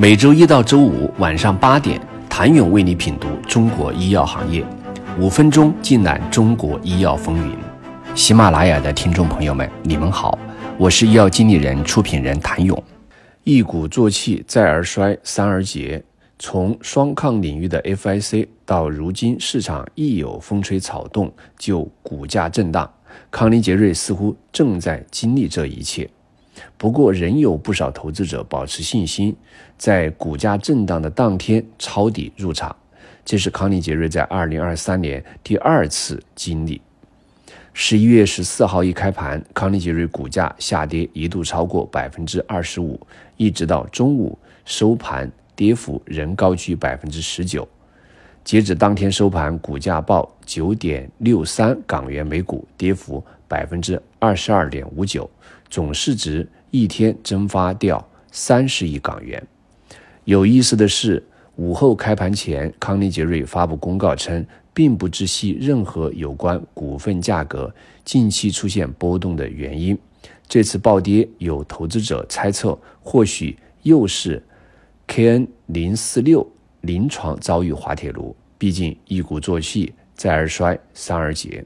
每周一到周五晚上八点，谭勇为你品读中国医药行业，五分钟尽览中国医药风云。喜马拉雅的听众朋友们，你们好，我是医药经理人、出品人谭勇。一鼓作气，再而衰，三而竭。从双抗领域的 FIC 到如今市场一有风吹草动就股价震荡，康宁杰瑞似乎正在经历这一切。不过，仍有不少投资者保持信心，在股价震荡的当天抄底入场。这是康宁杰瑞在二零二三年第二次经历。十一月十四号一开盘，康宁杰瑞股价下跌一度超过百分之二十五，一直到中午收盘，跌幅仍高居百分之十九。截止当天收盘，股价报九点六三港元每股，跌幅百分之二十二点五九，总市值。一天蒸发掉三十亿港元。有意思的是，午后开盘前，康宁杰瑞发布公告称，并不知悉任何有关股份价格近期出现波动的原因。这次暴跌，有投资者猜测，或许又是 KN 零四六临床遭遇滑铁卢。毕竟一鼓作气，再而衰，三而竭。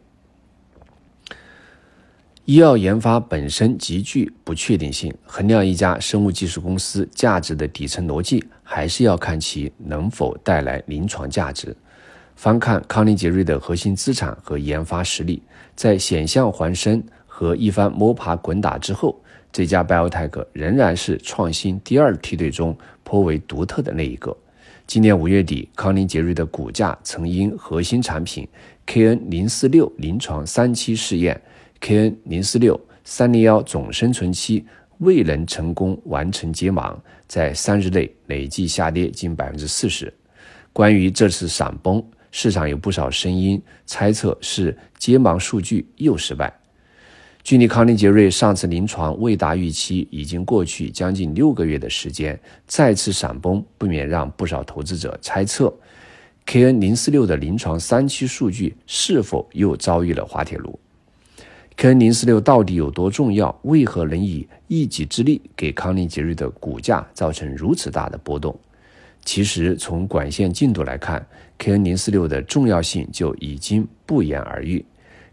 医药研发本身极具不确定性，衡量一家生物技术公司价值的底层逻辑，还是要看其能否带来临床价值。翻看康宁杰瑞的核心资产和研发实力，在险象环生和一番摸爬滚打之后，这家 Biotech 仍然是创新第二梯队中颇为独特的那一个。今年五月底，康宁杰瑞的股价曾因核心产品 KN 零四六临床三期试验。KN 零四六三零幺总生存期未能成功完成解盲，在三日内累计下跌近百分之四十。关于这次闪崩，市场有不少声音猜测是解盲数据又失败。距离康宁杰瑞上次临床未达预期已经过去将近六个月的时间，再次闪崩不免让不少投资者猜测，KN 零四六的临床三期数据是否又遭遇了滑铁卢。KN 零四六到底有多重要？为何能以一己之力给康宁杰瑞的股价造成如此大的波动？其实从管线进度来看，KN 零四六的重要性就已经不言而喻。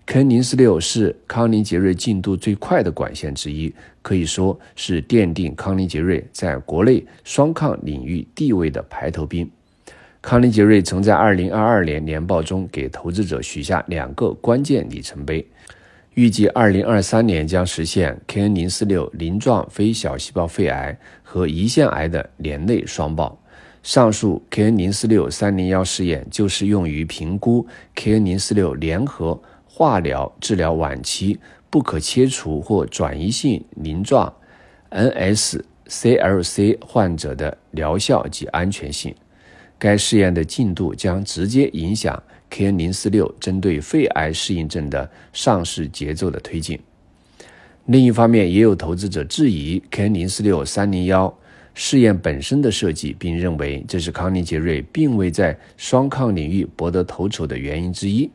KN 零四六是康宁杰瑞进度最快的管线之一，可以说是奠定康宁杰瑞在国内双抗领域地位的排头兵。康宁杰瑞曾在二零二二年年报中给投资者许下两个关键里程碑。预计二零二三年将实现 KN 零四六鳞状非小细胞肺癌和胰腺癌的年内双报。上述 KN 零四六三零幺试验就是用于评估 KN 零四六联合化疗治疗晚期不可切除或转移性鳞状 NSCLC 患者的疗效及安全性。该试验的进度将直接影响。KN 零四六针对肺癌适应症的上市节奏的推进。另一方面，也有投资者质疑 KN 零四六三零幺试验本身的设计，并认为这是康宁杰瑞并未在双抗领域博得头筹的原因之一。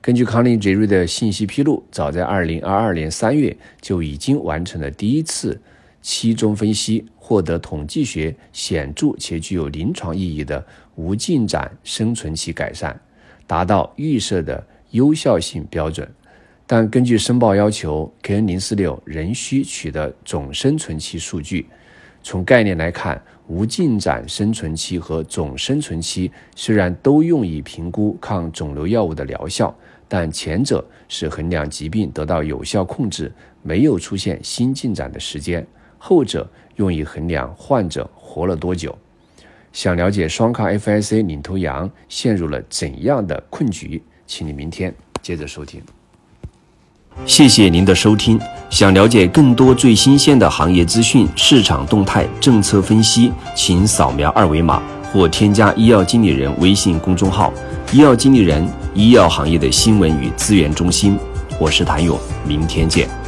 根据康宁杰瑞的信息披露，早在二零二二年三月就已经完成了第一次期中分析，获得统计学显著且具有临床意义的无进展生存期改善。达到预设的有效性标准，但根据申报要求，KN 零四六仍需取得总生存期数据。从概念来看，无进展生存期和总生存期虽然都用以评估抗肿瘤药物的疗效，但前者是衡量疾病得到有效控制、没有出现新进展的时间，后者用以衡量患者活了多久。想了解双抗 FIC 领头羊陷入了怎样的困局？请你明天接着收听。谢谢您的收听。想了解更多最新鲜的行业资讯、市场动态、政策分析，请扫描二维码或添加医药经理人微信公众号“医药经理人”——医药行业的新闻与资源中心。我是谭勇，明天见。